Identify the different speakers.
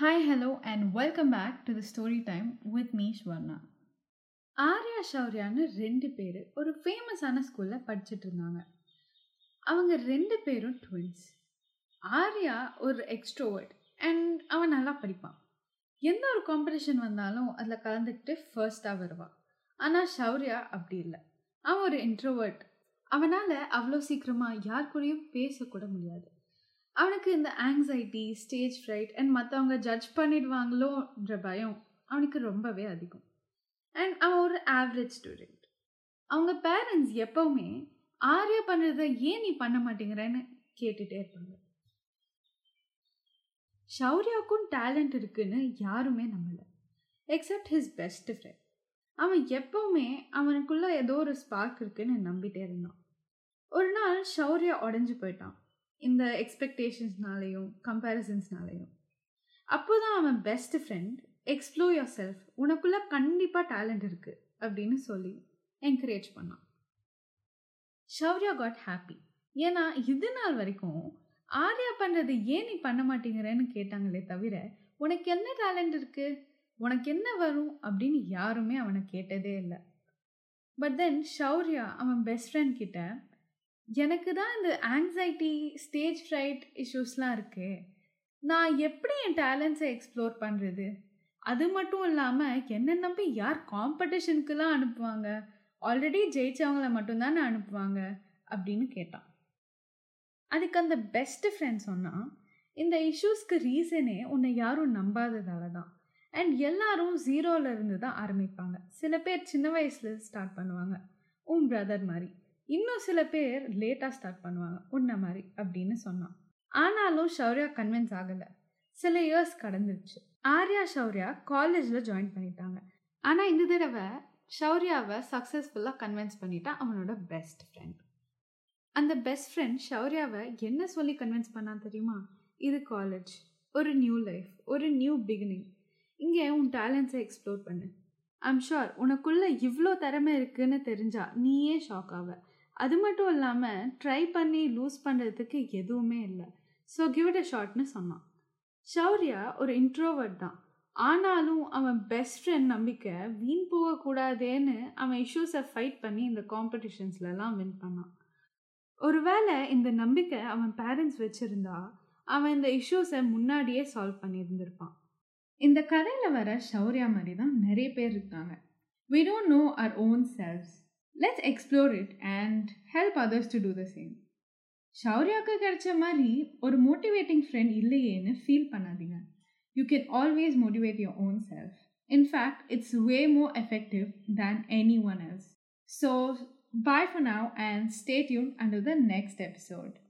Speaker 1: Hi, hello, and welcome back to the story time with me Swarna Arya ஷௌர்யான்னு ரெண்டு பேர் ஒரு ஃபேமஸான ஸ்கூலில் படிச்சுட்டு இருந்தாங்க. அவங்க ரெண்டு பேரும் ட்வின்ஸ் ஆர்யா ஒரு எக்ஸ்ட்ரோவர்ட் அண்ட் அவன் நல்லா படிப்பான். எந்த ஒரு காம்படிஷன் வந்தாலும் அதில் கலந்துக்கிட்டு ஃபர்ஸ்ட்டாக வருவான் ஆனால் ஷௌர்யா அப்படி இல்லை. அவன் ஒரு இன்ட்ரோவர்ட் அவனால் அவ்வளோ சீக்கிரமாக யார் கூடயும் பேசக்கூட முடியாது. அவனுக்கு இந்த ஆங்ஸைட்டி ஸ்டேஜ் ஃப்ரைட் அண்ட் மற்றவங்க ஜட்ஜ் பண்ணிடுவாங்களோன்ற பயம் அவனுக்கு ரொம்பவே அதிகம். அண்ட் அவன் ஒரு ஆவரேஜ் ஸ்டூடெண்ட் அவங்க பேரண்ட்ஸ் எப்போவுமே ஆர்யா பண்ணுறத ஏன் நீ பண்ண மாட்டேங்கிறன்னு கேட்டுகிட்டே இருப்பாங்க. ஷௌர்யாவுக்கும் டேலண்ட் இருக்குன்னு யாருமே நம்பலை. எக்ஸப்ட் ஹிஸ் பெஸ்ட் ஃப்ரெண்ட் அவன் எப்போவுமே அவனுக்குள்ளே ஏதோ ஒரு ஸ்பார்க் இருக்குன்னு நம்பிட்டே இருந்தான். ஒரு நாள் ஷௌர்யா உடஞ்சி போயிட்டான். இந்த எக்ஸ்பெக்டேஷன்ஸ்னாலையும் கம்பேரிசன்ஸ்னாலையும் அப்போ தான் அவன் best friend explore yourself உனக்குள்ளே கண்டிப்பாக டேலண்ட் இருக்குது அப்படின்னு சொல்லி என்கரேஜ் பண்ணான். ஷௌர்யா காட் ஹாப்பி ஏன்னா இது நாள் வரைக்கும் ஆர்யா பண்ணுறது ஏன் நீ பண்ண மாட்டேங்கிறேன்னு கேட்டாங்களே தவிர உனக்கு என்ன டேலண்ட் இருக்குது உனக்கு என்ன வரும்? அப்படின்னு யாருமே அவனை கேட்டதே இல்லை. பட் தென் ஷௌர்யா அவன் பெஸ்ட் ஃப்ரெண்ட் கிட்ட எனக்கு தான் இந்த ஆங்ஸைட்டி ஸ்டேஜ் ஃப்ரைட் இஷ்யூஸ்லாம் இருக்கு. நான் எப்படி என் டேலண்ட்ஸை எக்ஸ்ப்ளோர் பண்ணுறது அது மட்டும் இல்லாமல் என்ன நம்பி யார் காம்படிஷனுக்குலாம் அனுப்புவாங்க? ஆல்ரெடி ஜெயிச்சவங்கள மட்டும்தானே அனுப்புவாங்க? அப்படின்னு கேட்டான். அதுக்கு அந்த பெஸ்ட் ஃப்ரெண்ட் சொன்னால் இந்த இஷ்யூஸ்க்கு ரீசனே உன்னை யாரும் நம்பாததால தான். அண்ட் எல்லாரும் ஜீரோவில் இருந்து தான் ஆரம்பிப்பாங்க. சில பேர் சின்ன வயசில் ஸ்டார்ட் பண்ணுவாங்க. உன் பிரதர் மாதிரி. இன்னும் சில பேர் லேட்டாக ஸ்டார்ட் பண்ணுவாங்க உன்ன மாதிரி அப்படின்னு சொன்னான். ஆனாலும் ஷௌர்யா கன்வின்ஸ் ஆகலை. சில இயர்ஸ் கடந்துருச்சு. ஆர்யா ஷௌர்யா காலேஜில் ஜாயின் பண்ணிட்டாங்க. ஆனால் இந்த தடவை ஷௌர்யாவை சக்ஸஸ்ஃபுல்லாக கன்வின்ஸ் பண்ணிட்டான் அவனோட பெஸ்ட் ஃப்ரெண்ட். அந்த பெஸ்ட் ஃப்ரெண்ட் ஷௌர்யாவை என்ன சொல்லி கன்வின்ஸ் பண்ணான் தெரியுமா? இது காலேஜ். ஒரு நியூ லைஃப். ஒரு நியூ பிகினிங். இங்கே உன் டேலண்ட்ஸை எக்ஸ்ப்ளோர் பண்ணு. ஐம் ஷுர் உனக்குள்ளே இவ்வளோ திறமை இருக்குன்னு தெரிஞ்சா நீயே ஷாக் ஆவ. அது மட்டும் இல்லாமல் ட்ரை பண்ணி லூஸ் பண்ணுறதுக்கு எதுவுமே இல்லை. ஸோ கிவ் இட் அ ஷார்ட்னு சொன்னான். ஷௌர்யா ஒரு இன்ட்ரோவர்ட் தான். ஆனாலும் அவன் பெஸ்ட் ஃப்ரெண்ட் நம்பிக்கை வீண் போகக்கூடாதேன்னு அவன் இஷ்யூஸை ஃபைட் பண்ணி இந்த காம்படிஷன்ஸ்லலாம் வின் பண்ணான். ஒருவேளை இந்த நம்பிக்கை அவன் பேரண்ட்ஸ் வச்சுருந்தா அவன் இந்த இஷ்யூஸை முன்னாடியே சால்வ் பண்ணியிருந்திருப்பான். இந்த கதையில் வர ஷௌர்யா மாதிரி தான் நிறைய பேர் இருக்காங்க. We don't know our own selves Let's explore it and help others to do the same ஷௌர்யாவுக்கு கிடைச்ச மாதிரி ஒரு மோட்டிவேட்டிங் ஃப்ரெண்ட் இல்லையேன்னு ஃபீல் பண்ணாதீங்க you can always motivate your own self in fact it's way more effective than anyone else so bye for now and stay tuned until the next episode.